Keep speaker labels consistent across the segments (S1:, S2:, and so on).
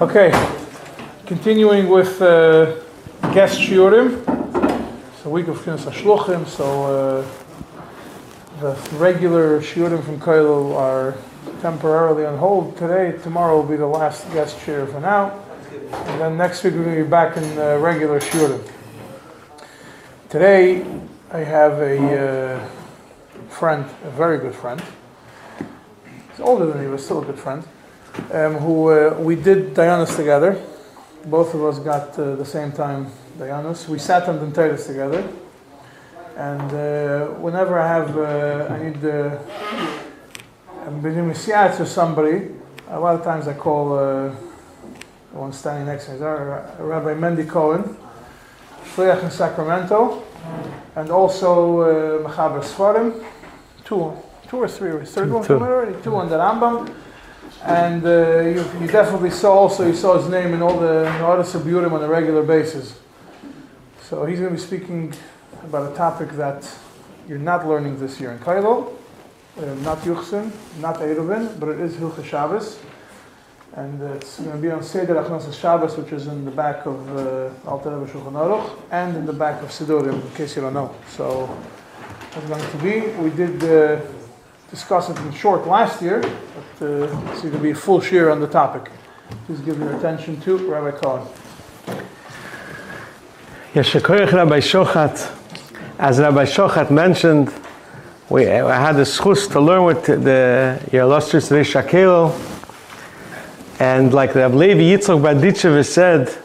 S1: Okay, continuing with uh, guest shiurim. It's a week of Kinus Hashluchim, so uh, the regular shiurim from Kailo are temporarily on hold today. Tomorrow will be the last guest shiur for now, and then next week we're going to be back in uh, regular shiurim. Today I have a uh, friend, a very good friend. He's older than me, but still a good friend um, who uh, we did Dayanus together. Both of us got uh, the same time Dayanus. We sat on the Tenteris together. And uh, whenever I have, uh, I need uh, I'm being or somebody, a lot of times I call uh, the one standing next to me, Rabbi Mendy Cohen, Shliach in Sacramento, and also uh, Mechaber Sfarim, two, two or three, or third one already, two on the Rambam and uh, you, you, definitely saw also you saw his name in all the artists of Burim on a regular basis. So he's going to be speaking about a topic that you're not learning this year in Kailo, uh, not Yuchsin, not Eruvin, but it is Hilcha Shabbos. And it's going to be on Seder Achnas Shabbos, which is in the back of uh, Alter Rebbe Shulchan Aruch, and in the back of Sidurim, in case you don't know. So, it's going to be. We did uh, discuss it in short last year, but uh, it's going to be a full share on the topic. Please give your attention to Rabbi Cohen.
S2: Yeshakoyach Rabbi Shochat. As Rabbi Shochat mentioned, we I had the schus to learn with the your illustrious Rish and like the Levi Yitzchok Badichev said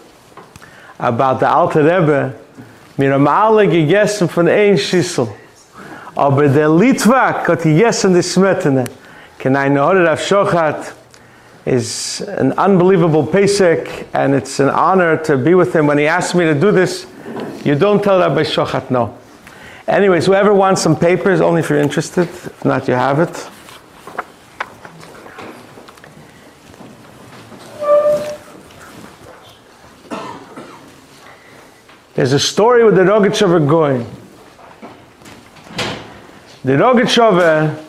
S2: about the Alter Rebbe, Miramale gegessen von ein Schissel. Aber der Litvak hat gegessen die Smetene. Can I know that Rav er Shochat is an unbelievable Pesach, and it's an honor to be with him. When he asked me to do this, you don't tell Rabbi Shochat no. Anyways, whoever wants some papers, only if you're interested. If not, you have it. There's a story with the Rogatchover going. The Rogatchover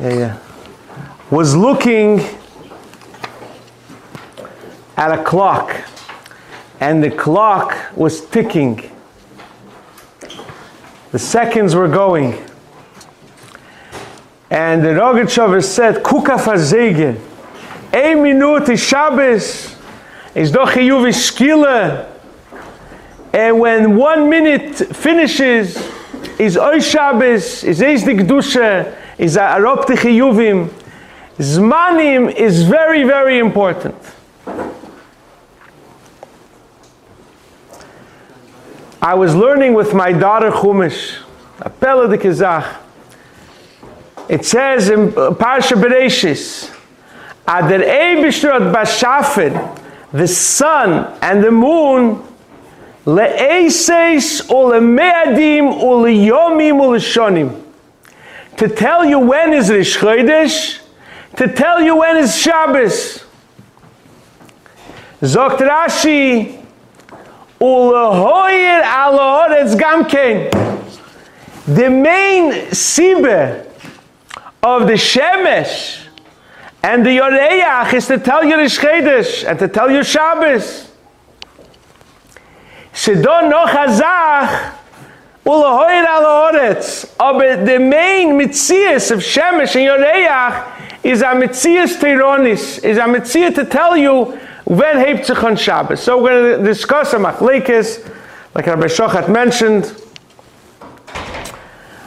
S2: yeah, yeah, was looking at a clock, and the clock was ticking. The seconds were going. And the Roget Rogatchover said, Kuka fazege, a minute Shabbos, is doch chiyuv. And when one minute finishes, is Oy Shabbos, is Eis Dikdusha, is Arop Chiyuvim. Zmanim is very, very important. I was learning with my daughter Chumash, a de. It says in Parsha Bereshis, Adar Eibishrat Bashafid, the sun and the moon, to tell you when is Rish Chodesh, to tell you when is Shabbos. Zokt Rashi, Gamken. The main sibe of the Shemesh and the Yoreach is to tell you Rish Chodesh and to tell you Shabbos. Shedon no chazach Ulahoyer al the main mitzias of Shemesh and Yoreach is a mitzias Teironis, is a mitzia to tell you when Heiptzich on Shabbos. So we're going to discuss a machlekes, like Rabbi Shochat mentioned,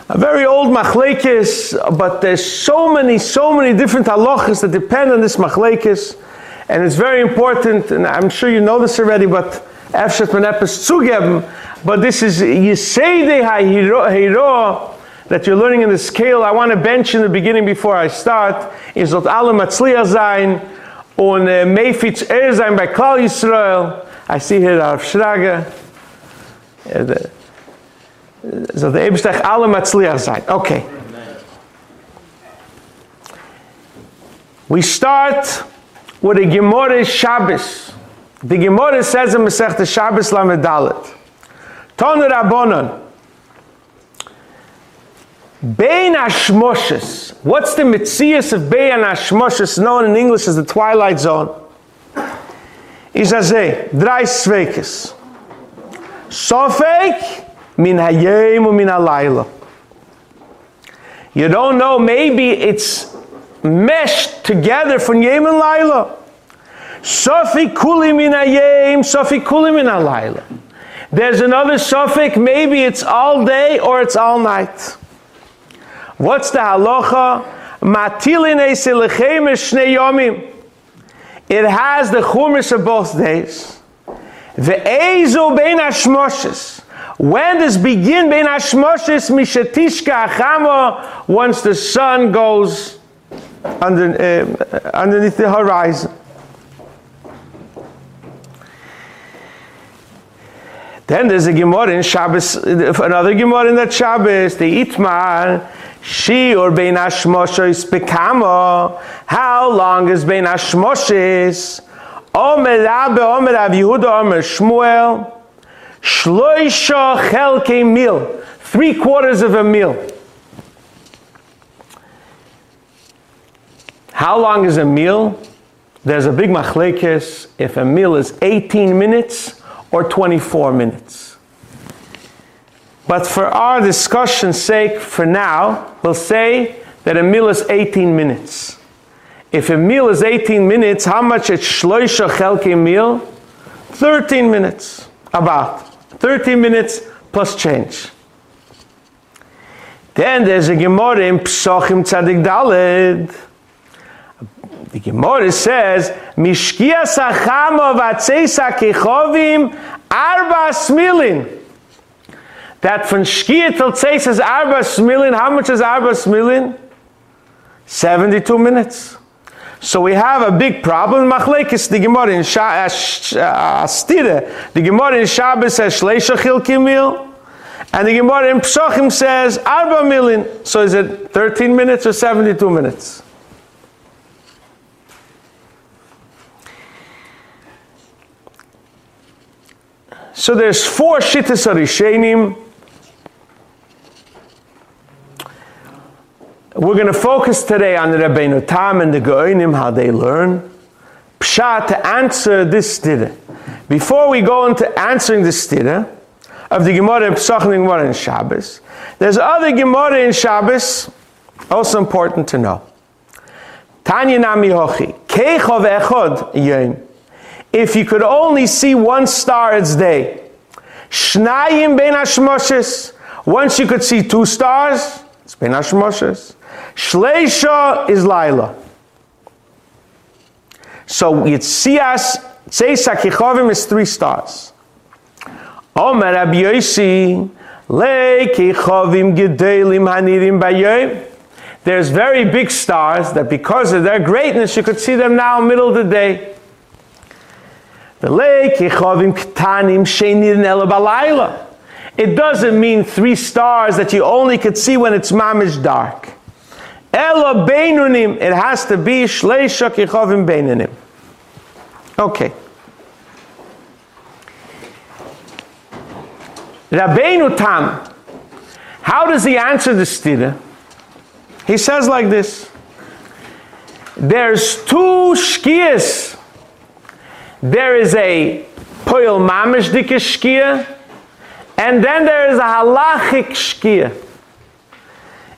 S2: a very old machlekes, but there's so many, so many different halachas that depend on this machlekes, and it's very important, and I'm sure you know this already, but Efshat Menepes zugeben, but this is Yisei Hiro that you're learning in the scale. I want to bench in the beginning before I start. Is that alle Matzliya sein und Meifitz Er sein bei Klal Yisrael. I see here Rav Shrage. So the Ebstech alle Matzliya sein. Okay. We start with a Gemara Shabbos. The Gemara says in Masech Shabbos Lamed Dalet. Tana Rabbanon. Bein Ashmoshes. What's the Mitzias of Bein Ashmoshes, known in English as the Twilight Zone? Is a ze, drei Sveikes. Sofek min hayem min halayla. You don't know, maybe it's meshed together from Yem and Laila. Sofi kuli min hayem, Sofi kuli min halayla. There's another suffix, maybe it's all day or it's all night. What's the halacha? It has the chumash of both days. The ezo bein hashmoshes. When does begin bein hashmoshes mishatishka achamo? Once the sun goes under, uh, underneath the horizon. Then there's a Gemara in Shabbos, another Gemara in that Shabbos, the Itmar, she or Bein Hashmoshes Bekamo. How long is Bein Hashmoshes? Omer Rabbe, Omer Rav Yehuda, Omer Shmuel, Shloisha Chelke Mil, three quarters of a meal. How long is a meal? There's a big machlekes if a meal is 18 minutes or 24 minutes. But for our discussion's sake, for now, we'll say that a meal is 18 minutes. If a meal is 18 minutes, how much is shloisha chelke meal? 13 minutes, about. 13 minutes plus change. Then there's a Gemara in Psochim Tzadik Daled. The Gemara says, Mishkia sachamo vatzeisa kechovim arba smilin. That from Shkia till Tzeis is arba smilin. How much is arba smilin? 72 minutes. So we have a big problem. Machlekes the Gemara in uh, uh, Astire. The Gemara in Shabbos says Shleisha Chilkimil. And the Gemara in Psochim says Arba Milin. So is it 13 minutes or 72 minutes? So there's four shittas arishenim. We're going to focus today on the Rabbeinu Tam and the Goinim, how they learn. Pshat to answer this stira. Before we go into answering this stira of the Gemara and Pesach and Gemara in Shabbos, there's other Gemara in Shabbos, also important to know. Tanya Nami Hochi, Keichov Echod Yom. If you could only see one star, it's day. Shnayim Ben Hashmoshes. Once you could see two stars, it's Ben Hashmoshes. Shleisha is Laila. So Yitzias Tzeisa Kichovim is three stars. Omer Rabbi Yosi Le Kichovim Gedelim Hanirim Bayom. There's very big stars that because of their greatness you could see them now middle of the day. It doesn't mean three stars that you only could see when it's mamish dark. It has to be Shleisha Kichovim Beinunim. Okay. Rabbeinu Tam, how does he answer the stira? He says like this. There's two shkias. There is a poil mamish dikish and then there is a halachic shkia.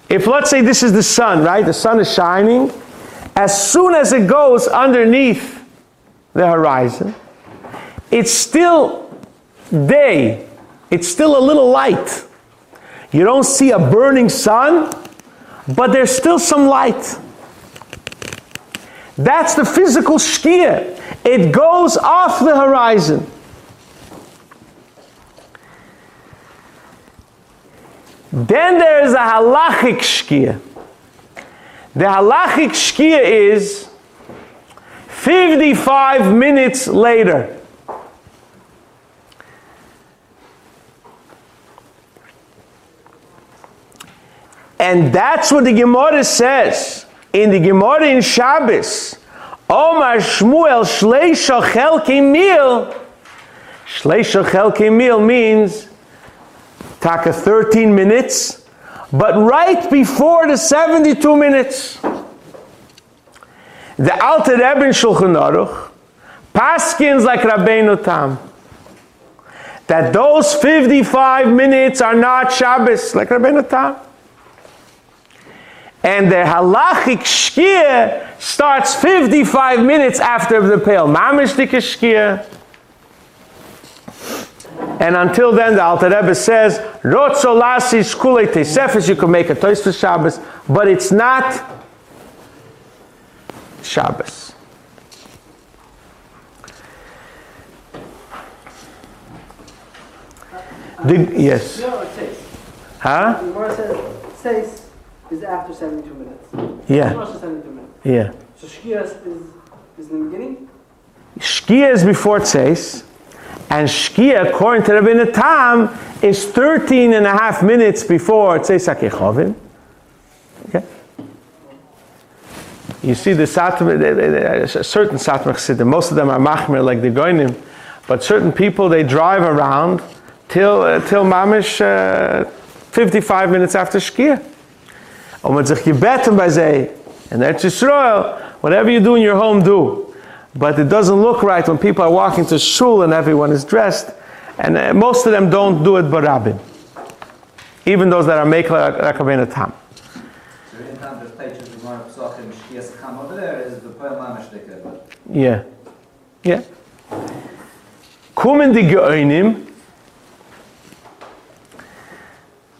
S2: If let's say this is the sun, right? The sun is shining. As soon as it goes underneath the horizon, it's still day. It's still a little light. You don't see a burning sun, but there's still some light. That's the physical shkia. It goes off the horizon. Then there is a halachic shkia. The halachic shkia is 55 minutes later. And that's what the Gemara says in the Gemara in Shabbos. Omar Shmuel Shleisha Chelke Mil. Shleisha Chelke Mil means taka 13 minutes But right before the 72 minutes, the Alter Rebbe in Shulchan Aruch paskins like Rabbeinu Tam that those 55 minutes are not Shabbos like Rabbeinu Tam. And the halachic shkia starts 55 minutes after the pale. Mamish shkia. And until then, the Alter Rebbe says, Rotzolasi shkulei tesefes, you can make a toast for Shabbos, but it's not Shabbos. The, yes.
S3: No, it says.
S2: Huh?
S3: The Gemara says, says is after 72 minutes.
S2: Yeah.
S3: After 72 minutes.
S2: Yeah.
S3: So Shkia is, is in the beginning?
S2: Shkia is before Tzeis, and Shkia, according to Rabbi Tam, is 13 and a half minutes before Tzeis HaKechovim. Okay? You see the Satmar, certain Satmar Chassidim, most of them are Machmir like the Goinim, but certain people, they drive around till, uh, till Mamish uh, 55 minutes after Shkia. Man sich gebeten bei sie, and that's Yisrael, whatever you do in your home, do. But it doesn't look right when people are walking to shul and everyone is dressed, and uh, most of them don't do it barabim. Even those that are make rakavena tam. Yeah. Yeah. Kumen die Geoinim,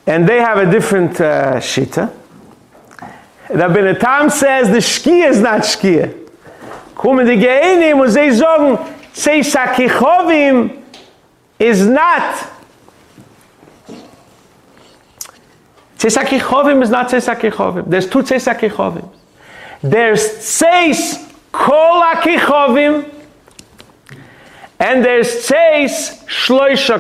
S2: and they have a different uh, shita. Rabbi Tam says the shkia is not shkia. Kumen die Geoinim, und sie sagen, Tzeis HaKichovim is not Tzeis HaKichovim is not Tzeis HaKichovim. There's two Tzeis HaKichovim. There's Tzeis Kol HaKichovim and there's Tzeis Shloisha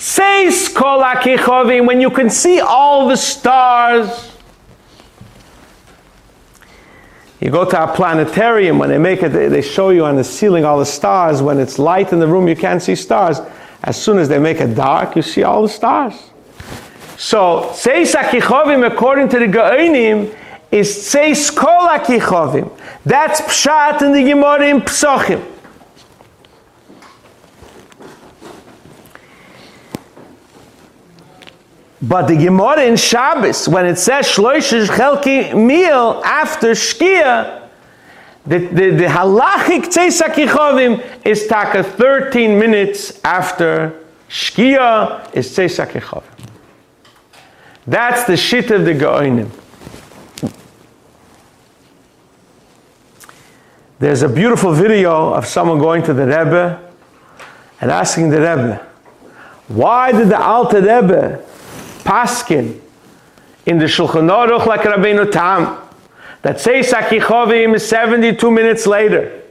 S2: Tzeis Kol when you can see all the stars. You go to a planetarium, when they make it, they show you on the ceiling all the stars. When it's light in the room, you can't see stars. As soon as they make it dark, you see all the stars. So, Tzeis HaKichovim, according to the Gaonim, is Tzeis Kol. That's Pshat in the Gemara in Psochim. But the Gemara in Shabbos, when it says Shloishish Chelki meal after Shkia, the, the, the halachic Tzeis HaKichovim is taka 13 minutes after Shkia is Tzeis HaKichovim. That's the shit of the Gaonim. There's a beautiful video of someone going to the Rebbe and asking the Rebbe, why did the Alter Rebbe paskin in the Shulchan Aruch like Rabbeinu Tam that says Sakichovim is 72 minutes later?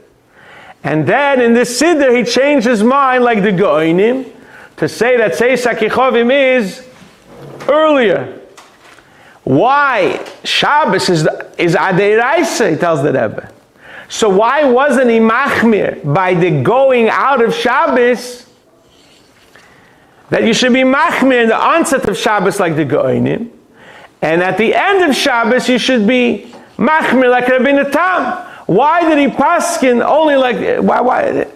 S2: And then in the Siddur he changed his mind like the Goinim to say that Seis Sakichovim is earlier. Why? Shabbos is, is Adeiraisa, he tells the Rebbe. So why wasn't he machmir by the going out of Shabbos? That you should be machmir in the onset of Shabbos like the Goinim, and at the end of Shabbos you should be machmir like Rabbi Tam. Why did he paskin only like why why?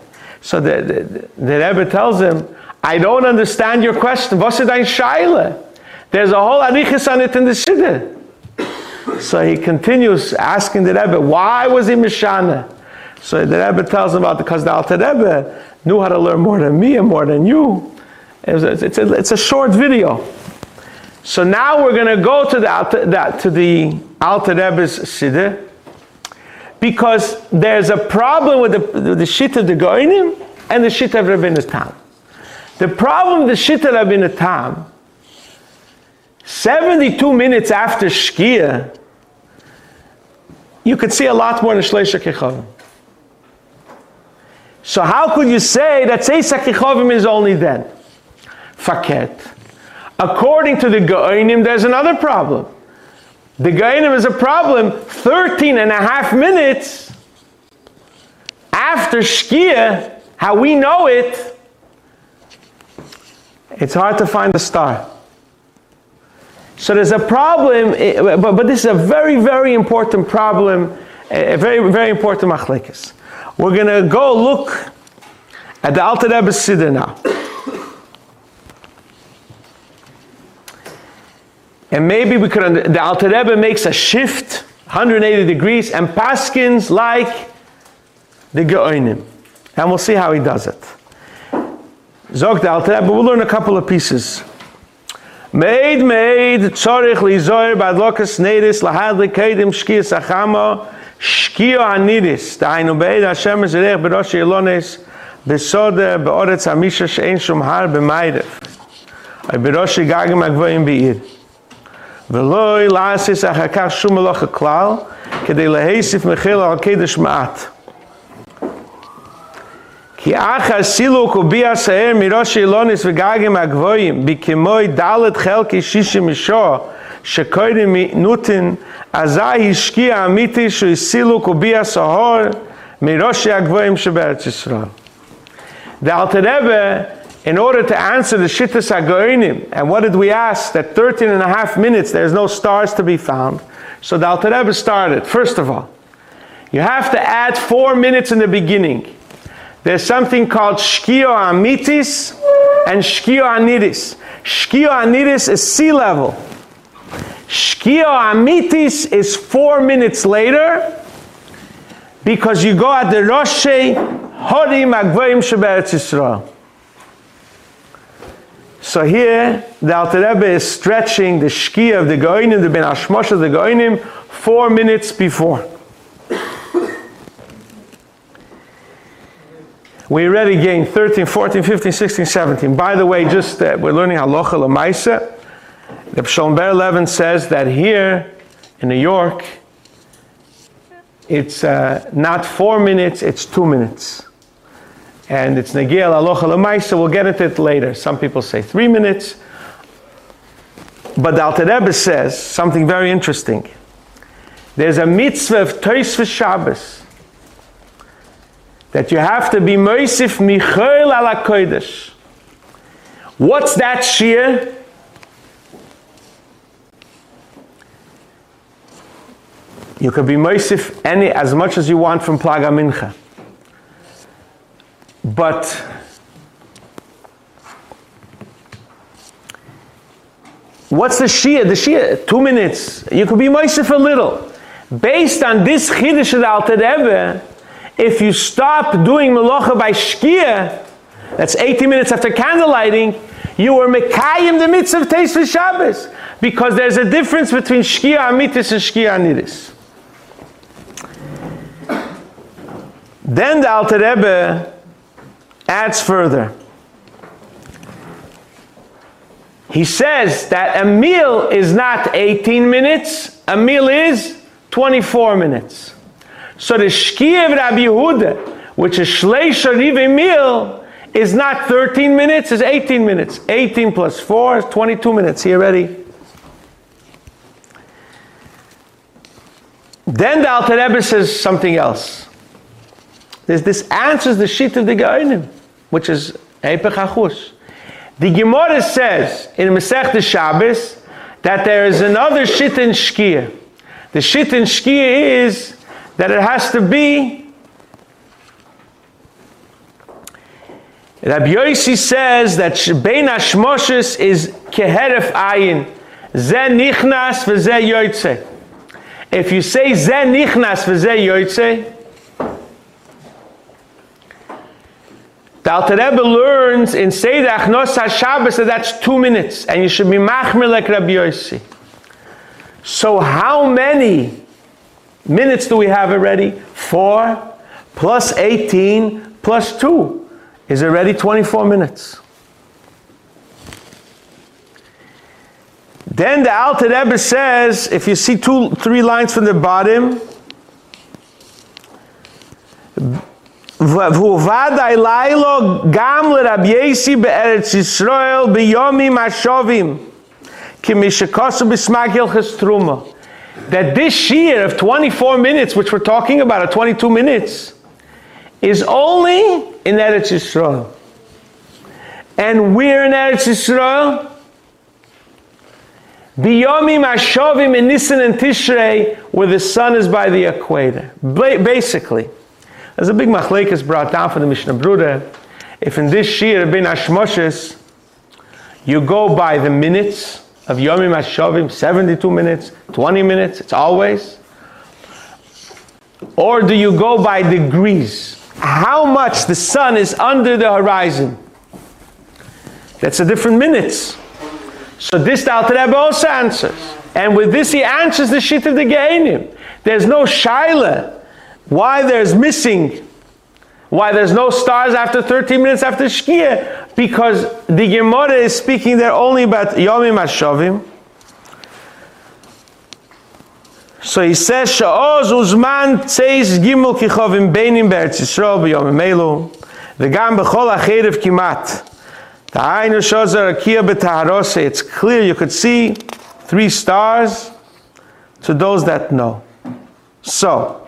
S2: So the, the, the Rebbe tells him, I don't understand your question. Was ist ein? There's a whole arichas on it in the Siddur. So he continues asking the Rebbe, why was he Mishana? So the Rebbe tells him about because the Alter Rebbe knew how to learn more than me and more than you. A- it's, a, it's a short video. So now we're going to go to the, that, to the Alter Rebbe's Siddur because there's a problem with the, with the shit of the Goinim and the shit of Rabbeinu Tam. The problem with the shit of Rabbeinu Tam 72 minutes after Shkia, you could see a lot more in Shleisha Kechavim. So how could you say that Seisa Kechavim is only then? Faket. According to the Ga'inim, there's another problem. The Ga'inim is a problem 13 and a half minutes after Shkia, how we know it, It's hard to find the star. So there's a problem, eh, but, but this is a very, very important problem, a very, very important machlekes. We're going to go look at the Alter Rebbe now. And maybe we could, the Alter Rebbe makes a shift, 180 degrees, and paskins like the Geonim. And we'll see how he does it. Zog the Alter Rebbe, we'll learn a couple of pieces. Made, made, tzorich lizoir badlokas nedis lahad lekedim shkia sachamo shkia anidis. Dainu beid Hashem zerech berosh ilones besode beoretz hamisha she'en shum har b'maidev. Ay berosh gagim agvoim be'ir. ולא לעשות אחר כך שום מלאכה כלל, כדי להוסיף מחיל על קדש מעט. כי אחר סילוק וביע שער מראש אילוניס וגגים הגבוהים, בכמוי דלת חלקי שישי משוע, שקודם נותן, אזי השקיע אמיתי שהוא סילוק וביע שעור מראש הגבוהים שבארץ ישראל. Alter Rebbe, in order to answer the Shittas HaGoinim, and what did we ask? That 13 and a half minutes, there's no stars to be found. So the Alter Rebbe started, first of all, you have to add four minutes in the beginning. There's something called Shkio Amitis and Shkio Anidis. Shkio Anidis is sea level. Shkio Amitis is four minutes later because you go at the Roshei Horim Agvoim Sheberetz Yisrael. So here, the Alter Rebbe is stretching the Shkia of the Goinim, the Ben Ashmosh of the Goinim, four minutes before. We already gained 13, 14, 15, 16, 17. By the way, just uh, we're learning halacha lemaisa. The Pshalom Ber Levin says that here in New York, it's uh, not four minutes, it's two minutes. And it's Negil halacha lemaisa. We'll get into it later. Some people say three minutes. But the Alter Rebbe says something very interesting. There's a mitzvah of Tois Shabbos that you have to be Moisif Michael ala Kodesh. What's that shear? You can be Moisif any as much as you want from Plaga Mincha. But what's the Shia? The Shia, two minutes. You could be Moisif a little. Based on this Chiddush of Alter Rebbe, if you stop doing melacha by shkia, that's 80 minutes after candle lighting, you were mekayim the mitzvah of Teis Shabbos. Because there's a difference between shkia amitis and shkia anidis. Then the Alter Rebbe adds further. He says that a meal is not 18 minutes, a meal is 24 minutes. So the Shkia of Rabbi Yehuda, which is Shleish Rive meal, is not 13 minutes, it's 18 minutes. 18 plus 4 is 22 minutes. Here ready? Then the Alter Rebbe says something else. There's, this answers the sheet of the Gaonim, which is Eipech HaChus. The Gemara says in Masech Shabbos that there is another shit in Shkia. The shit in Shkia is that it has to be. Rabbi Yossi says that Bein Hashmoshes is keheref ayin. Ze nichnas v'ze yoytze. If you say ze nichnas v'ze yoytze, the Alter Rebbe learns in Seder Achnos HaShabbos that that's two minutes, and you should be machmir like Rabbi Yossi. So how many minutes do we have already? Four plus 18 plus 2 is already 24 minutes. Then the Alter Rebbe says, if you see two, three lines from the bottom, "V'uvad lailo gam l'Rab Yesi be'eretz Yisrael b'yomim hashovim ki mishakosu b'smag hilchas truma." that this year of 24 minutes, which we're talking about, or 22 minutes, is only in Eretz Yisrael. And we're in Eretz Yisrael. Biyomim Ashovim in Nisan and Tishrei, where the sun is by the equator. Basically, there's a big machlekes brought down for the Mishnah Berurah. If in this Shir, Ben Ashmoshes, you go by the minutes of Yomim Ashovim, 72 minutes, 20 minutes, it's always. Or do you go by degrees? How much the sun is under the horizon? That's a different minutes. So this Alter Rebbe also answers. And with this he answers the shit of the Gehenim. There's no shaila. Why there's missing, why there's no stars after 13 minutes after Shkia? Because the Gemara is speaking there only about Yomim Ashovim. So he says, Sha'oz uzman tzeis gimel kichovim beinim be'erz Yisrael b'yomim elu, v'gam b'chol acherev kimat. Ta'aynu shozar akia b'taharose. It's clear, you could see three stars to those that know. So,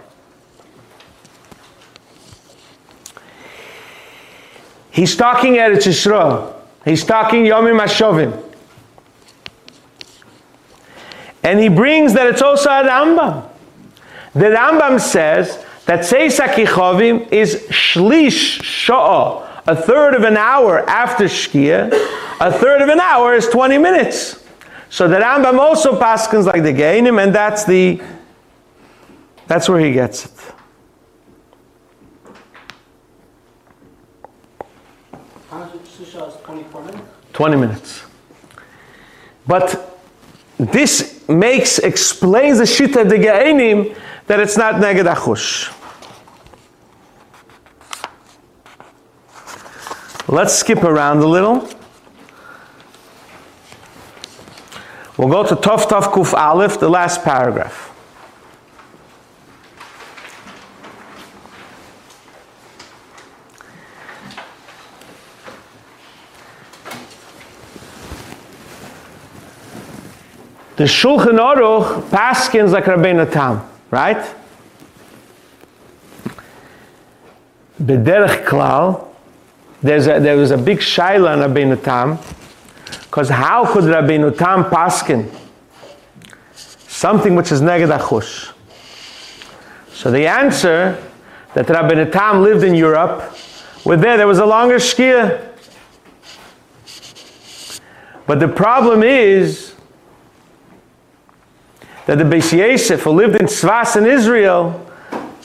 S2: he's talking at Yisrael. He's talking Yomim Ashovim. And he brings that it's also a Rambam. The Rambam says that Seisa Kichovim is Shlish Sha'ah, a third of an hour after Shkia. A third of an hour is 20 minutes. So the Rambam also paskins like the Gainim, and that's the that's where he gets it.
S3: Much 24 minutes?
S2: 20 minutes. But this makes, explains the shita the Ge'enim that it's not Neged Achush. Let's skip around a little. We'll go to Tov Tov Kuf Aleph, the last paragraph. The Shulchan Aruch paskins like Rabbeinu Tam, right? Bederech Klal, there's a, there was a big shaila on Rabbeinu Tam, because how could Rabbeinu Tam paskin something which is neged achush? So the answer that Rabbeinu Tam lived in Europe, were there, there was a longer shkia. But the problem is that the Beis Yosef, who lived in Svas in Israel,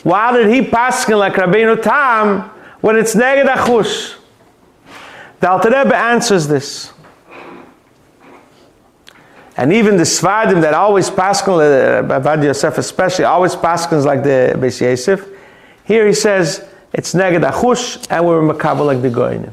S2: why did he paskin like Rabbeinu Tam when it's neged achush? The Alter Rebbe answers this. And even the Svardim that always paskin, uh, Bavad Yosef especially, always paskins like the Beis here he says it's neged achush and we're makabel like the Goinim.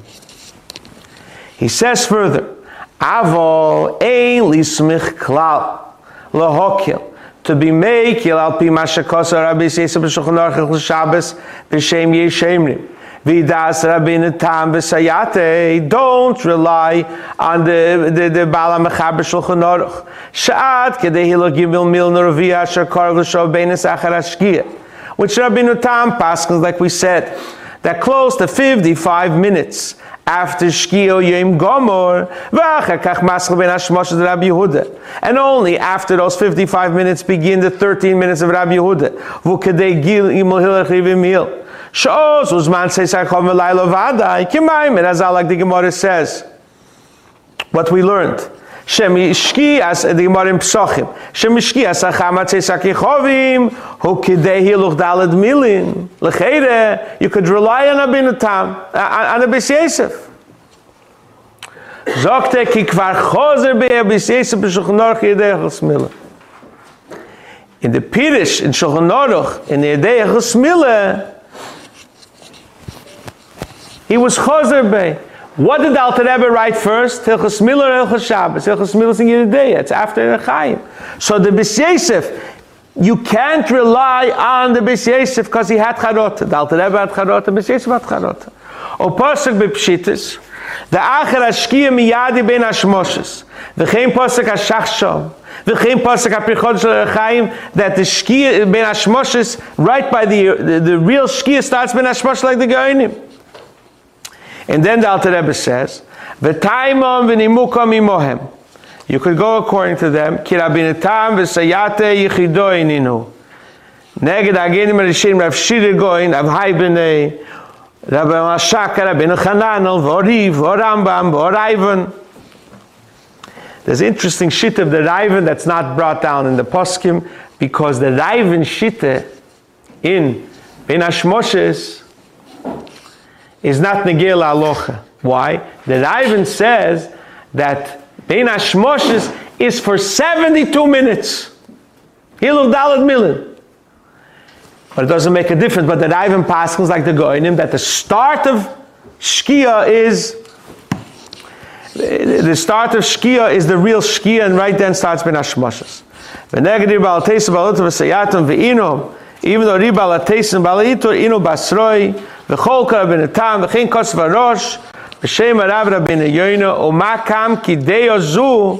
S2: He says further, Avo ein lismich klal lahokil to be mekil al pi mashakos Rabbi Yisrael b'shulchan aruch l'Shabbos b'shem yeshemrim. Vidas Rabbeinu Tam v'sayate. Don't rely on the the the Bala Mechaber Shulchan Aruch. Sha'at kedei hilo gimel mil nervia asher karav l'shov achar hashkia. Which Rabbeinu Tam paskins, like we said, that close to 55 minutes after Shkio Yom Gomor, v'achakach maschel ben Hashmosh of Rabbi Yehuda. And only after those 55 minutes begin the 13 minutes of Rabbi Yehuda. V'kedei gil imel hilach rivim Shos uzman seisar chom v'laylo v'adai, kimayim, as I the Gemara says. What we learned. Shemishki as the Gemara in Psochim. You could rely on Abinu Tam, uh, uh, on Abis Yosef. In the Pirish, in Shulchan in the Yedei Chosmila, he was chozer bei. What did the Alter Rebbe write first? Hilchas Miller, Hilchas Shabbos. Hilchas Miller is in Yedei. It's after the Chaim. So the Bis you can't rely on the Bis because he had Charot. The Alter Rebbe had Charot, the Bis had Charot. O Pasuk b'Pshitis, the Acher Ashkiya miyadi ben Hashmoshes, v'chein Pasuk HaShachshom, v'chein Pasuk HaPirchot Shel Chaim, that the Shkiya ben Hashmoshes, right by the, the, the real Shkiya starts ben Hashmosh like the Goinim. And then the Alter Rebbe says, V'taimam v'nimukam imohem. You could go according to them. Ki rabinatam v'sayate yichido ininu. Neged agenim rishim Rav Shiri goin, Rav Hai b'nei, Rabbi Mashaka, Rabbi Chananel, V'oriv, V'orambam, V'oraivan. There's interesting shit of the Raivan that's not brought down in the poskim because the Raivan shita in Ben Hashmoshes is not Negil Alocha. Why? The Raivan says that Ben Hashmoshes is for 72 minutes. Hilu Dalet Milim. But it doesn't make a difference. But the Raivan Paschals like the Goinim that the start of Shkia is the start of Shkia is the real Shkia, and right then starts Ben Hashmoshes. V'negedir bal tesim bal utam v'sayatam even though riba la tesim bal itur ino basroi, v'chol kar ben etam, v'chein kos v'rosh, v'shem arav rabin yoyno, u'makam ki deyo zu,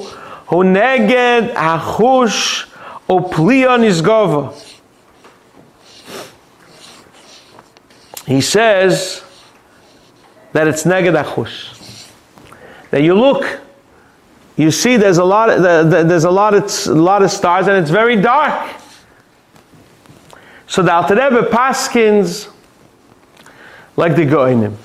S2: hu neged hachush, u'plio nizgova. He says that it's neged hachush that you look, you see there's a lot of, the, the, there's a lot of, a lot of stars and it's very dark. So the Alter Rebbe paskins like the Goinim.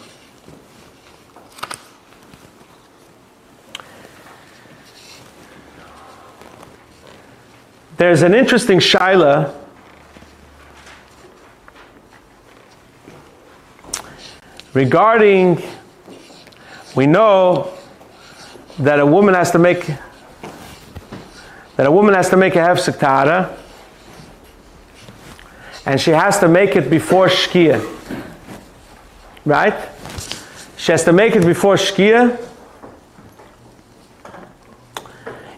S2: There's an interesting shaila regarding, we know that a woman has to make that a woman has to make a hefsek and she has to make it before shkia. Right? She has to make it before shkia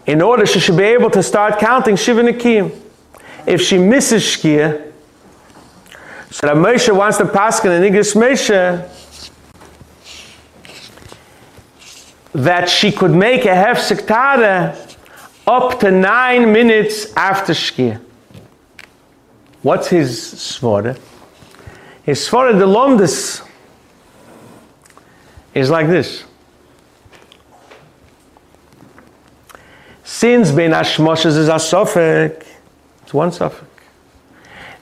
S2: in order she should be able to start counting shiva nikim. If she misses shkia so that Moshe wants to pass in the Igros Moshe that she could make a hefsek tara up to nine minutes after shkia. What's his svara? His svara the lomdus is like this. Since Ben Hashmoshes is a sofek, it's one sofek.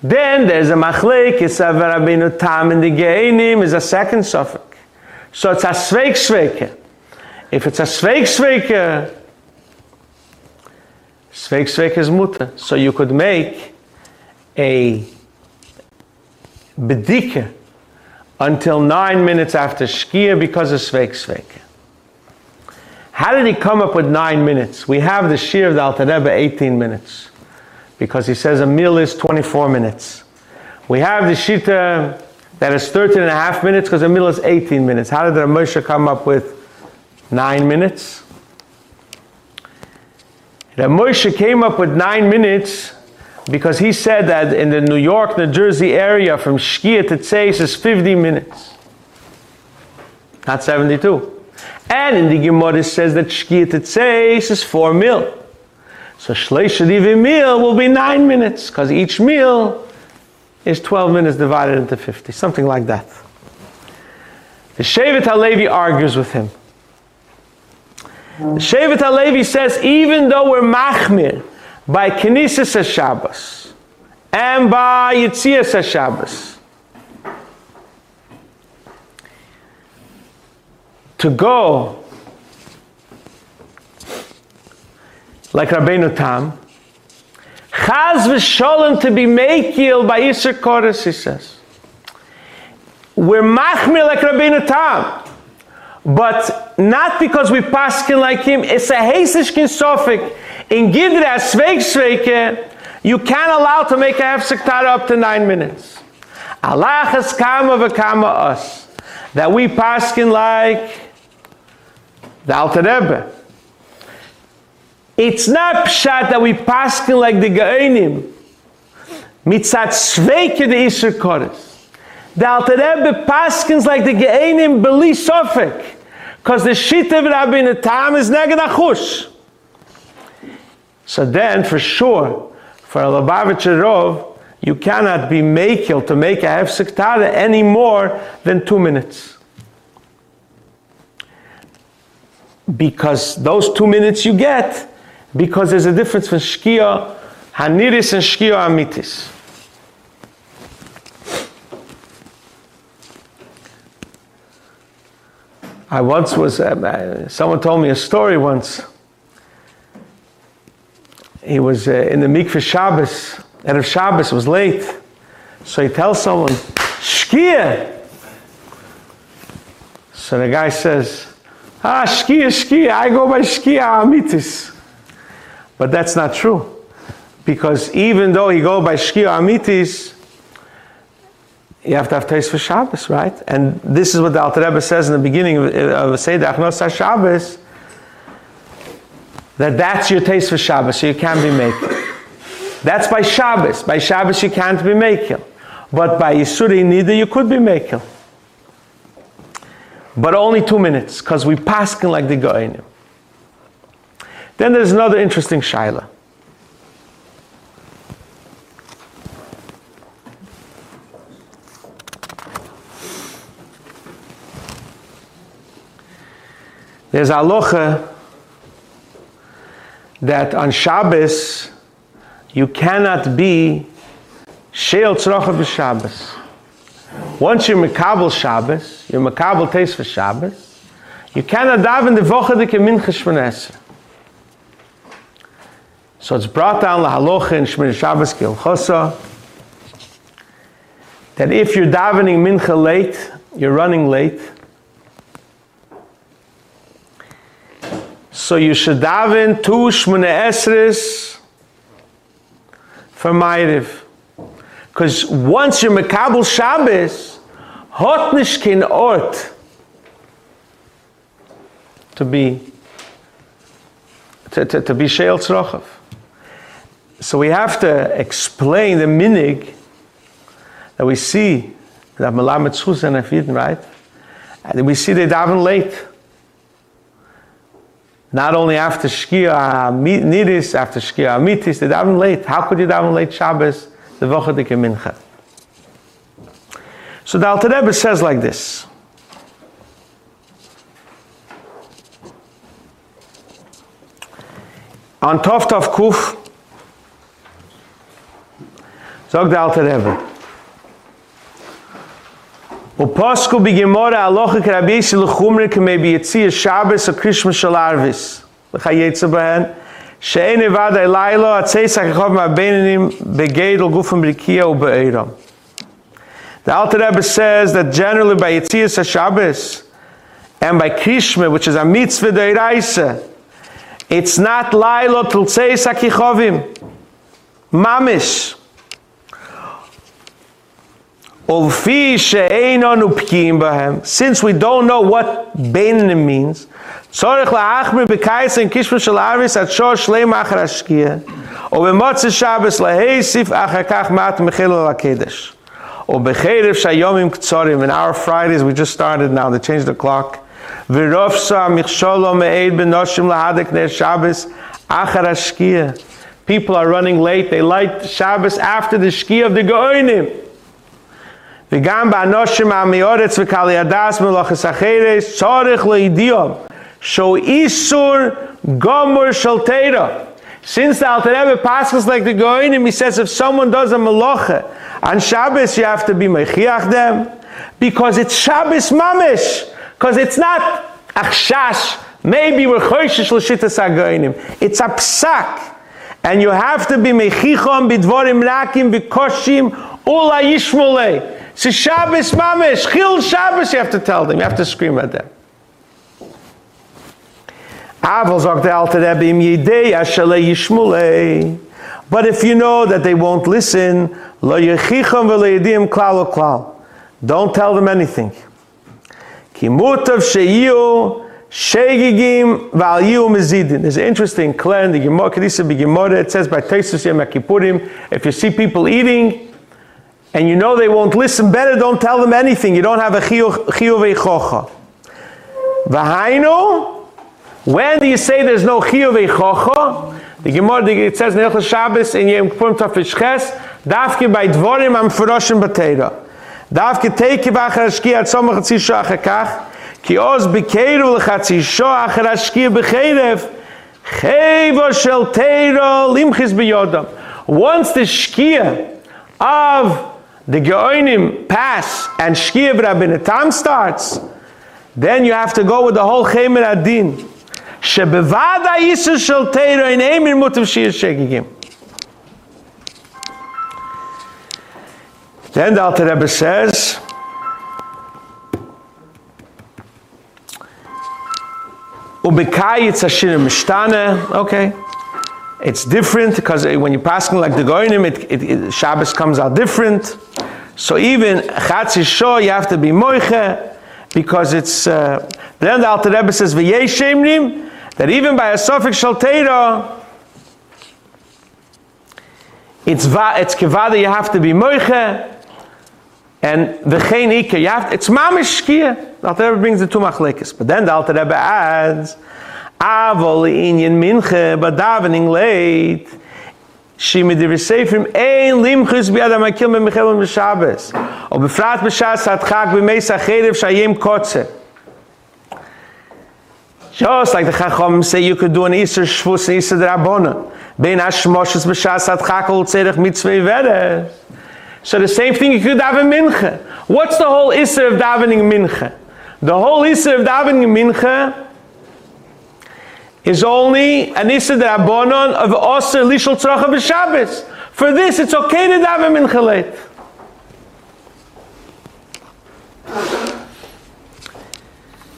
S2: Then there's a machlek, it's a Rabbeinu Tam in the Geinim is a second sofek. So it's a sveik sveike. If it's a sveik sveike, sveik sveike is mutter. So you could make a bedike until nine minutes after shkia because of sveik sveike. How did he come up with nine minutes? We have the shir of the Alter Rebbe 18 minutes because he says a meal is 24 minutes. We have the shita that is 13 and a half minutes because a meal is 18 minutes. How did the Moshe come up with nine minutes? The Moshe came up with nine minutes because he said that in the New York, New Jersey area from Shkia to Tzeis is 50 minutes, not 72. And in the Gemara it says that Shkia to Tzeis is four mil. So Shleisha Divi meal will be nine minutes because each meal is 12 minutes divided into 50, something like that. The Shevet HaLevi argues with him. The Shevet HaLevi says even though we're machmir by Knesset HaShabbos and by Yitzias HaShabbos to go like Rabbeinu Tam, Chaz v'sholem to be mekil by Yisr Kodesh, he says. We're machmir like Rabbeinu Tam, but not because we paskin like him. It's a heisishkin sofik. In Gidra Sveik you can't allow to make a hefsek tara up to nine minutes. Allah has kama v'kama us. That we paskin like the Alter Rebbe. It's not pshat that we paskin like the Gaonim. Mitzat sveike the Isser Kodesh. The Alter Rebbe paskins like the Gaonim beli sofek. Because the shit of Rabbi Tam is neged achush. So then, for sure, for a Lubavitcher Rov, you cannot be makil to make a hefsek tara any more than two minutes. because those two minutes you get, because there's a difference between Shkia Haniris and Shkia Amitis. I once was, uh, someone told me a story once. He was uh, in the mikveh Shabbos, and of Shabbos was late. So he tells someone, Shkia! So the guy says, Ah, Shkia, Shkia, I go by Shkia Amitis. But that's not true. Because even though he go by Shkia Amitis, you have to have taste for Shabbos, right? And this is what the Alter Rebbe says in the beginning of, of Seder Achnos Shabbos, that that's your taste for Shabbos, so you can't be making. That's by Shabbos. By Shabbos you can't be making. But by Yisuri Nida you could be making. But only two minutes, because we paskin like the Goinim. Then there's another interesting shaila. There's aloha that on Shabbos you cannot be sheil tzrocha b'Shabbos. Once you're Makabal Shabbos, you're Makabal taste for Shabbos, you cannot daven the Vochadike Mincha Shmonesra. So it's brought down la halacha in Shemiras Shabbos Kehilchasa that if you're davening Mincha late, you're running late, so you should daven two Shmone Esres for Ma'ariv. Because once you're Makabal Shabbos, hot nishkin ort to be to, to, to be Sheil Tzrochav. So we have to explain the minig that we see that Melamed Tzchus and Afidin, right? And we see they daven late. Not only after Shkia Nidis, after Shkia Amitis, they daven late. How could you daven late Shabbos? The Vochadike Mincha. So the Alter Rebbe says like this. On Tov Tov Kuf, sagt der Alter Rebbe, Upasku b'gemora alochik shabbos krishma The Alter Rebbe says that generally by Yitzias Shabbos and by Krishma, which is a mitzvah deiraisa, it's not lailo tzei hakichovim Mamish. Since we don't know what Beinanim means, and our Fridays, we just started now, they changed the clock. People are running late, they light Shabbos after the shkia of the Goinim. וגם באנושים מהמיורץ וקהלי הדס מלאכס אחרס צורך לידיום שהוא איסור גומר של תירה. Since the Alter Rebbe passes like the Goinim, he says if someone does a malacha on Shabbos, you have to be mechiach them because it's Shabbos mamish. Because it's not achshash. Maybe we're choishish l'shitas ha-Goinim. It's a psak. And you have to be mechichom bidvorim rakim bikoshim ula yishmolei. So Shabbos mamish, chil Shabbos, you have to tell them, you have to scream at them. But if you know that they won't listen. Don't tell them anything. There's interesting it says by if you see people eating, and you know they won't listen, better don't tell them anything. You don't have a chiyuv eichocha. V'hainu, when do you say there's no chiyuv eichocha? The Gemara, it says in Hilchot Shabbos, in Yom Purn Tafish Ches. dafke by dvorim am furoshim bateira. Dafke teke v'achar ashki at somach atzi shoh achakach, ki oz bikeru l'chatzi shoh achar ashki chevo shel teira limchiz biyodam. Once the shkia of the Geoinim pass and Shkiv Rabbeinu starts, then you have to go with the whole Chemer Adin. Shebevada Yisur Shel Teiro in Emir Mutav Shir Shegigim. Then the Alter Rebbe says, Ubekayitz Ashir Mishtane, okay. It's different because when you're passing like the Goinim, it, it, it, Shabbos comes out different. So even Chatzi Shor, you have to be Moiche because it's. Uh, then the Alter Rebbe says, V'yesh Shemrim, that even by a suffix Shalteira, it's, va, it's kivada, you have to be Moiche. And the Ike, you have to, it's mamish shkia. The Alter Rebbe brings the two machlekes. But then the Alter Rebbe adds, But davening late. Seifrim ein limchus bi adam akil michel shayim kotze. Just like the Chacham say you could do an Easter Shvus and Easter Drabona. Bein Hashmoshes b'shas at chakol veres. So the same thing you could daven mincha. What's the whole Easter of davening mincha? The whole Easter of davening mincha is only an Issa Rabbanon of Osir Lishal Tzracha B'Shabbos. For this, it's okay to daven mincha.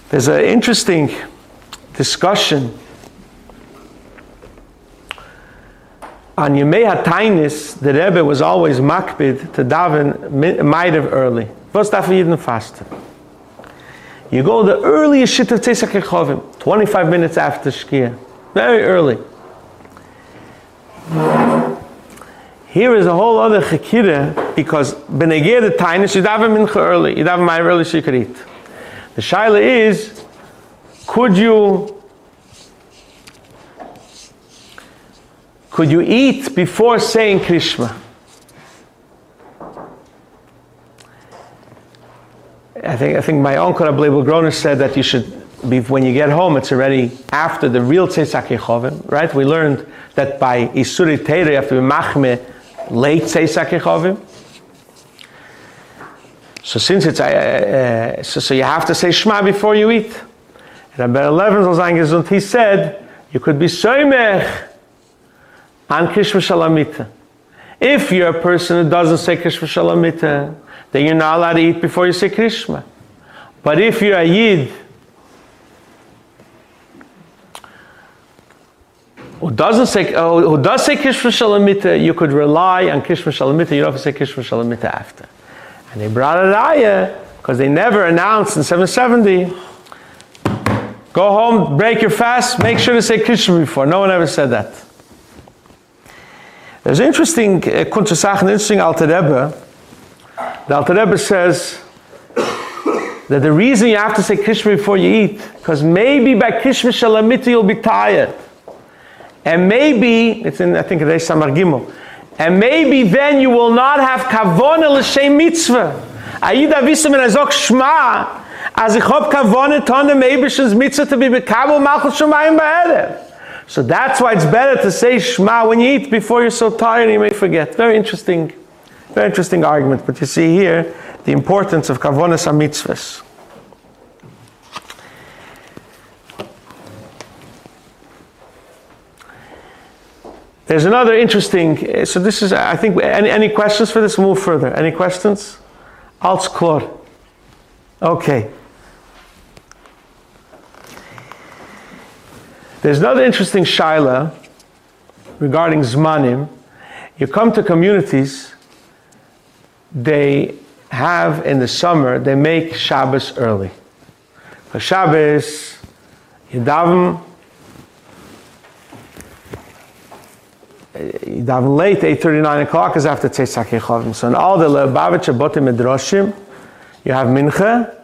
S2: There's an interesting discussion on Yemei HaTainis, the Rebbe was always makbid to daven Maidav early. First daf Yidden faster. You go the earliest shit of Tzesach Yechovim, 25 minutes after Shkia. Very early. Here is a whole other chekira because benegir the tainis you daven mincha early, you daven my early so you could eat. The shaila is, could you could you eat before saying Krishma? I think, I think my uncle Leibel Groner said that you should be, when you get home, it's already after the real Tzeisak Yechovim, right? We learned that by Isuri Teira, you have to be machme late Tzeisak Yechovim. So since it's, uh, uh, so, so you have to say Shema before you eat. And Rabbi Eleven he said, you could be Soimech on Krishma Shalamita. If you're a person who doesn't say Krishma Shalamita, then you're not allowed to eat before you say Krishma. But if you're a Yid who doesn't say, uh, who does say Krishma Shalamita, you could rely on Krishma Shalamita. You don't have to say Krishma Shalamita after. And they brought a raya because they never announced in 770. Go home, break your fast, make sure to say Krishma before. No one ever said that. There's an interesting, uh, an interesting Alter Rebbe. The Alter Rebbe says that the reason you have to say Krishma before you eat, because maybe by Krishma Shalamita you'll be tired. And maybe, it's in, I think, Reish Samar Gimel, and maybe then you will not have kavona l'shem mitzvah. Wissen wenn er sagt Shma, als ich hab kavona ton dem mitzvah to be bekabel malchus shemayim ba'erev. So that's why it's better to say Shema when you eat before you're so tired you may forget. Very interesting, very interesting argument. But you see here the importance of kavonas mitzvahs. There's another interesting, eh, so this is, I think, any, any questions for this? move further. Any questions? Alts. Okay. There's another interesting shaila regarding Zmanim. You come to communities, they have in the summer, they make Shabbos early. For Shabbos, you daven you daven late, 8.39 o'clock is after Tzeitzak Yechovim. So in all the Lubavitch Abotim Midrashim, you have Mincha,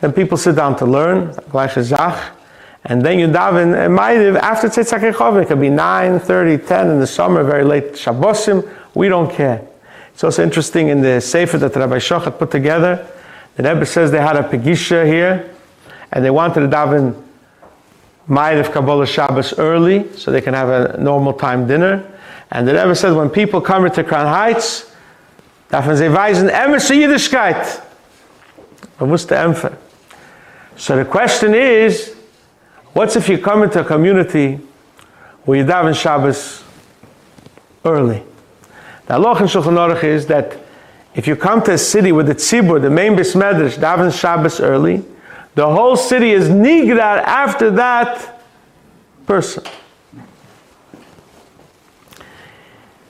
S2: then people sit down to learn, Zach, and then you daven eh, Ma'ariv after Tzeitzak Yechovim. It could be 9, 30, 10 in the summer, very late Shabbosim, we don't care. It's also interesting in the Sefer that Rabbi Shochat put together, the Rebbe says they had a Pegisha here, and they wanted to daven Ma'ariv Kabbalah Shabbos early so they can have a normal time dinner. And the Rebbe said when people come to Crown Heights, darf sie weisen zur Yiddishkeit. Man muss der Empfer. So the question is, what's if you come into a community where you daven Shabbos early? The halach in Shulchan Aruch is that if you come to a city with the tzibur, the main bismedrash, daven Shabbos early, the whole city is nigrar after that person.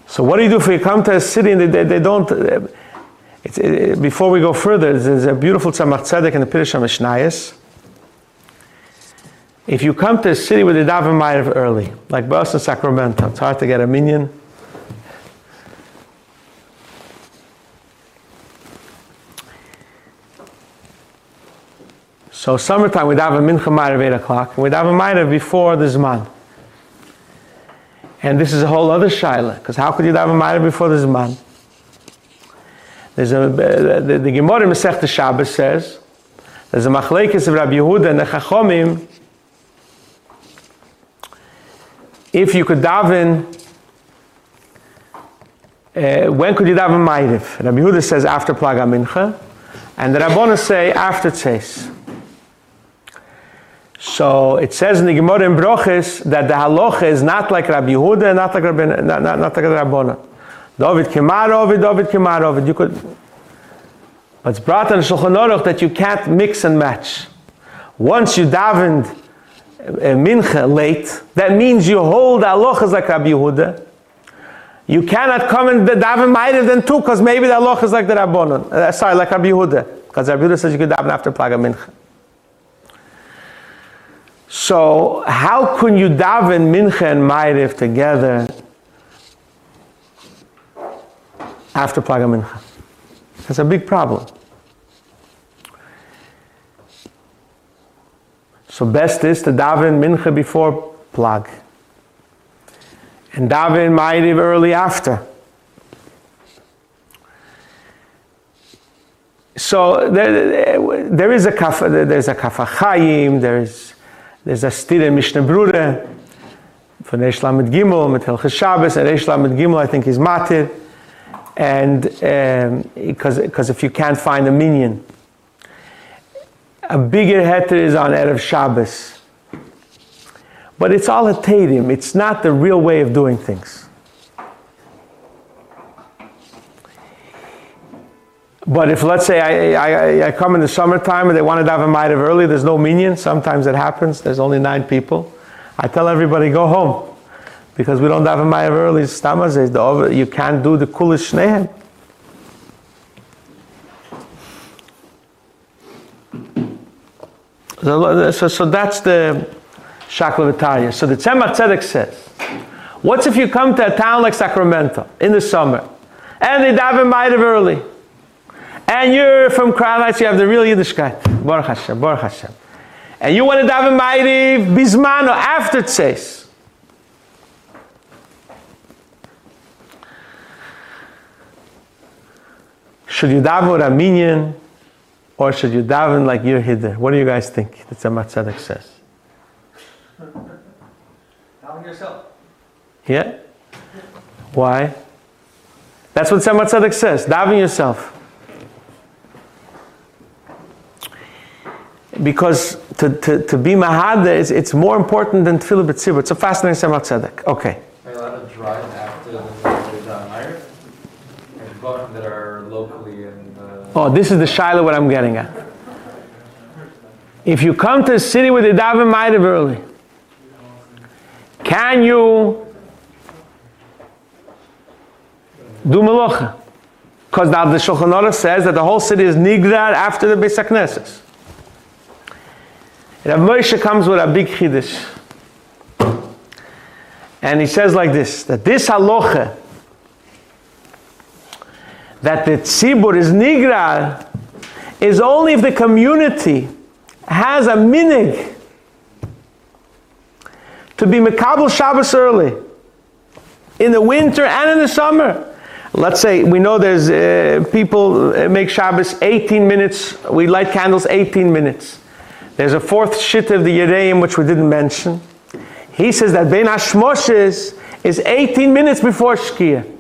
S2: So what do you do if you come to a city and they, they, don't? It, before we go further, there's a beautiful Tzemach Tzedek in the Pirush HaMishnayos. If you come to a city where they daven Ma'ariv early, like Boston, Sacramento, it's hard to get a minion. So summertime we daven mincha ma'ariv 8 o'clock, and we daven ma'ariv before the zman. And this is a whole other shaila, because how could you daven ma'ariv before the zman? There's a, uh, the, the Gemara Masech Shabbos says, there's a machlekes of Rabbi Yehuda and the Chachomim, if you could daven, uh, when could you daven ma'ariv? Rabbi Yehuda says after Plaga Mincha, and the Rabbanos say after Tzeis. So it says in the Gemara in Brochis that the halacha is not like Rabbi Yehuda not like Rabbi, not, not, not like Rabbana. David Kimarovid, David. You could, but it's brought in Shulchan Aruch that you can't mix and match. Once you davened mincha late, that means you hold halachas like Rabbi Yehuda. You cannot come and daven ma'ariv than two, because maybe the halacha is like the Rabbanon. Uh, sorry, like Rabbi Yehuda, because Rabbi Yehuda says you could daven after Plaga Mincha. So how can you daven mincha and ma'ariv together after Plaga Mincha? That's a big problem. So best is to daven mincha before Plag. And daven ma'ariv early after. So there, there is a kaf, there's a Kaf HaChaim, there's there's a stira Mishnah Berurah for Reish Lamed Gimel, mit Hilchas Shabbos, and Reish Lamed Gimel I think is matir, and because um, because if you can't find a minyan, a bigger heter is on erev Shabbos, but it's all a tadim. It's not the real way of doing things. But if let's say I, I, I come in the summertime and they want to have a ma'ariv early, there's no minyan. Sometimes it happens. There's only nine people. I tell everybody go home because we don't have a ma'ariv early. You can't do the kulish shnehem. So, uh, so, so that's the shaklavataria. So the Tzemach Tzedek says, what's if you come to a town like Sacramento in the summer and they daven ma'ariv early? and you're from Crown Heights, you have the real Yiddishkeit. Baruch Hashem, Baruch Hashem. And you want to daven Ma'ariv Bisman or after Tzeis. Should you daven with a minyan or should you daven like you're hidden? What do you guys think? That's what Tzedek says.
S4: Daven yourself.
S2: Yeah? Why? That's what Tzemach Tzedek says. Daven yourself. because to, to, to be mahada is it's more important than tefillah b'tzibur. It's a fascinating Tzemach Tzedek. Okay.
S5: Are you allowed to drive after the Meir? And that are locally in the...
S2: Oh, this is the shiloh what I'm getting at. If you come to a city where they daven Ma'ariv early, can you do melacha? Because now the Shulchan Aruch says that the whole city is nigrar after the Beis. Rav Moshe comes with a big chiddush. And he says like this, that this halacha, that the tzibur is nigrar, is only if the community has a minig to be mekabel Shabbos early, in the winter and in the summer. Let's say we know there's uh, people uh, make Shabbos 18 minutes, we light candles 18 minutes. There's a fourth shit of the Yereim which we didn't mention. He says that Ben Hashmoshes is 18 minutes before Shkia.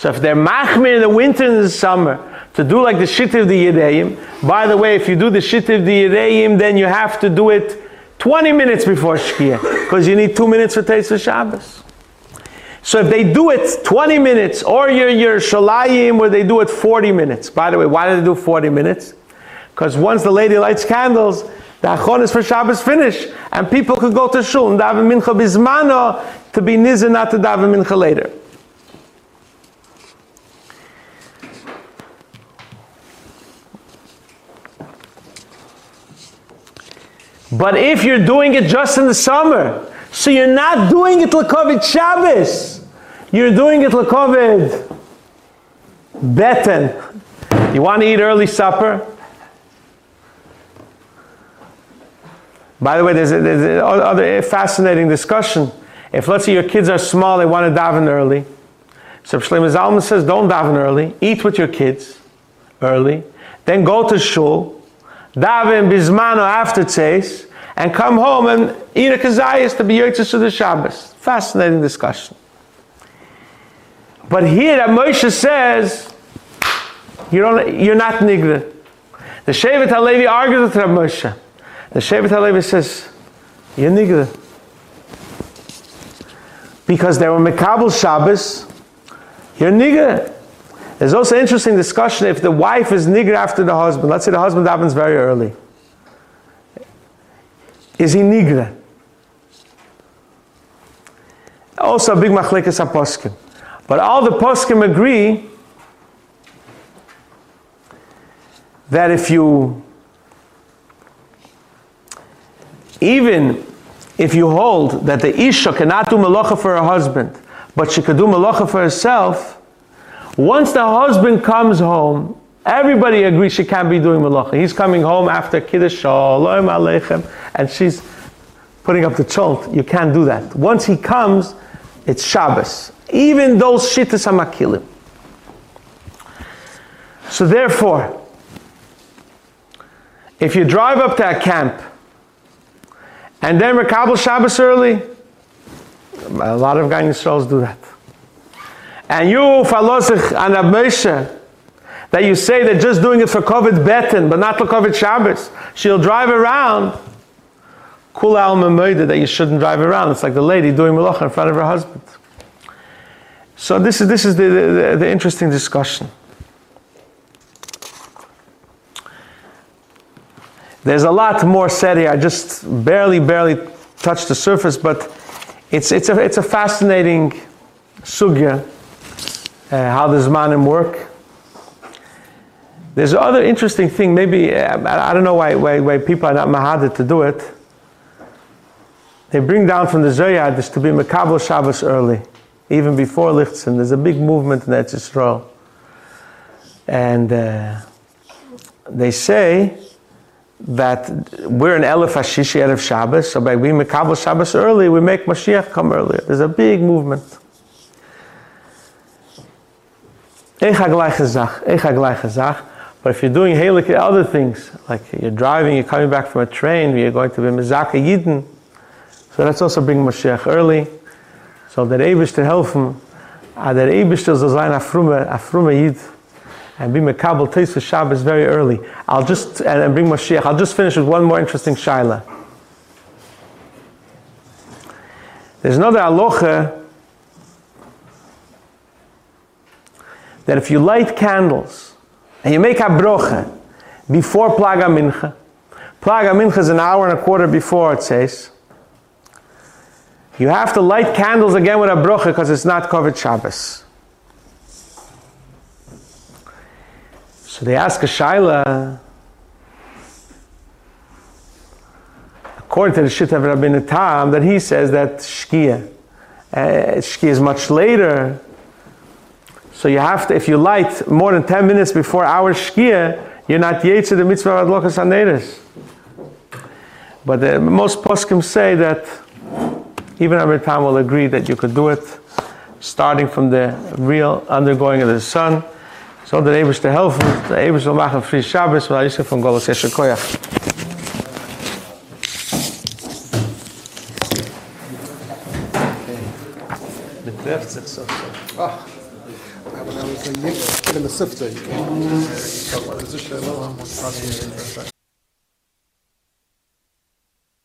S2: So if they're machmir in the winter and the summer to do like the shit of the Yereim, by the way, if you do the shit of the Yereim, then you have to do it 20 minutes before Shkia, because you need two minutes for Teis Shabbos. So if they do it 20 minutes, or your, your Shalayim where they do it 40 minutes. By the way, why do they do 40 minutes? Because once the lady lights candles, the achon is for Shabbos finish, and people could go to Shul and daven mincha bismano to be nizir not to daven mincha later. But if you're doing it just in the summer, so you're not doing it Lakovid Shabbos, you're doing it Lakovid Beten. You want to eat early supper? By the way, there's, a, there's a other eh, fascinating discussion. If let's say your kids are small, they want to daven early. So Shlomo Zalman says, don't daven early. Eat with your kids early. Then go to shul. Daven bismano after tzeis. And come home and eat a kazayas to be yotzes to the Shabbos. Fascinating discussion. But here that Moshe says, you don't, you're not nigda. The Shevet HaLevi argues with Rav Moshe. The Shevet HaLevi says, you're nigda. Because they were Mekabel Shabbos, you're nigga. There's also interesting discussion if the wife is nigger after the husband. Let's say the husband davens very early. Is he nigger? Also a big machlekas aposkim. But all the poskim agree that if you even if you hold that the isha cannot do malacha for her husband, but she could do malacha for herself, once the husband comes home, everybody agrees she can't be doing malacha. He's coming home after kiddush shalom aleichem, and she's putting up the chult. You can't do that. Once he comes, it's Shabbos. Even those shittas hamakilim. So therefore, if you drive up to a camp and then Rekabel Shabbos early, a lot of Gan Yisraels do that. And you, Falosich and Moshe, that you say that just doing it for COVID beten, but not for COVID Shabbos, she'll drive around. Kul al that you shouldn't drive around. It's like the lady doing malacha in front of her husband. So this is this is the, the, the interesting discussion. There's a lot more said here. I just barely, barely touched the surface, but it's, it's, a, it's a fascinating sugya, uh, how the Zmanim work. There's other interesting thing, maybe, uh, I, I don't know why, why, why people are not mahadid to do it. They bring down from the Zoyad to be Makabel Shabbos early, even before Lichtzen. There's a big movement in Eretz Yisrael. And uh, they say, that we're an Elif Hashishi Erev Shabbos, so by being Mekabel Shabbos early, we make Mashiach come earlier. There's a big movement. But if you're doing Halik other things, like you're driving, you're coming back from a train, you're going to be Mezaka Yidden, so let's also bring Mashiach early, so that Eibish to help him, and that Eibish to sein Afrume, Afrume Yid and be Mekabel Teis Shabbos very early. I'll just, and, and bring Mashiach. I'll just finish with one more interesting Shaila. There's another alocha that if you light candles and you make a brocha before Plaga Mincha, Plaga Mincha is an hour and a quarter before it says, you have to light candles again with a brocha because it's not covered Shabbos. So they ask a Shaila, according to the Shita of Rabbi Tam, that he says that Shkia, uh, Shkia is much later. So you have to, if you light more than 10 minutes before our Shkia, you're not Yetzer the mitzvah of Adlokas Haneres. But the, most poskim say that even Rabbi Tam will agree that you could do it starting from the real undergoing of the sun. So der Eberste helfen, der Eberste machen Fries Shabbos, weil ich von Golos Eshe Koyach. It trifft sich so.
S1: When I was a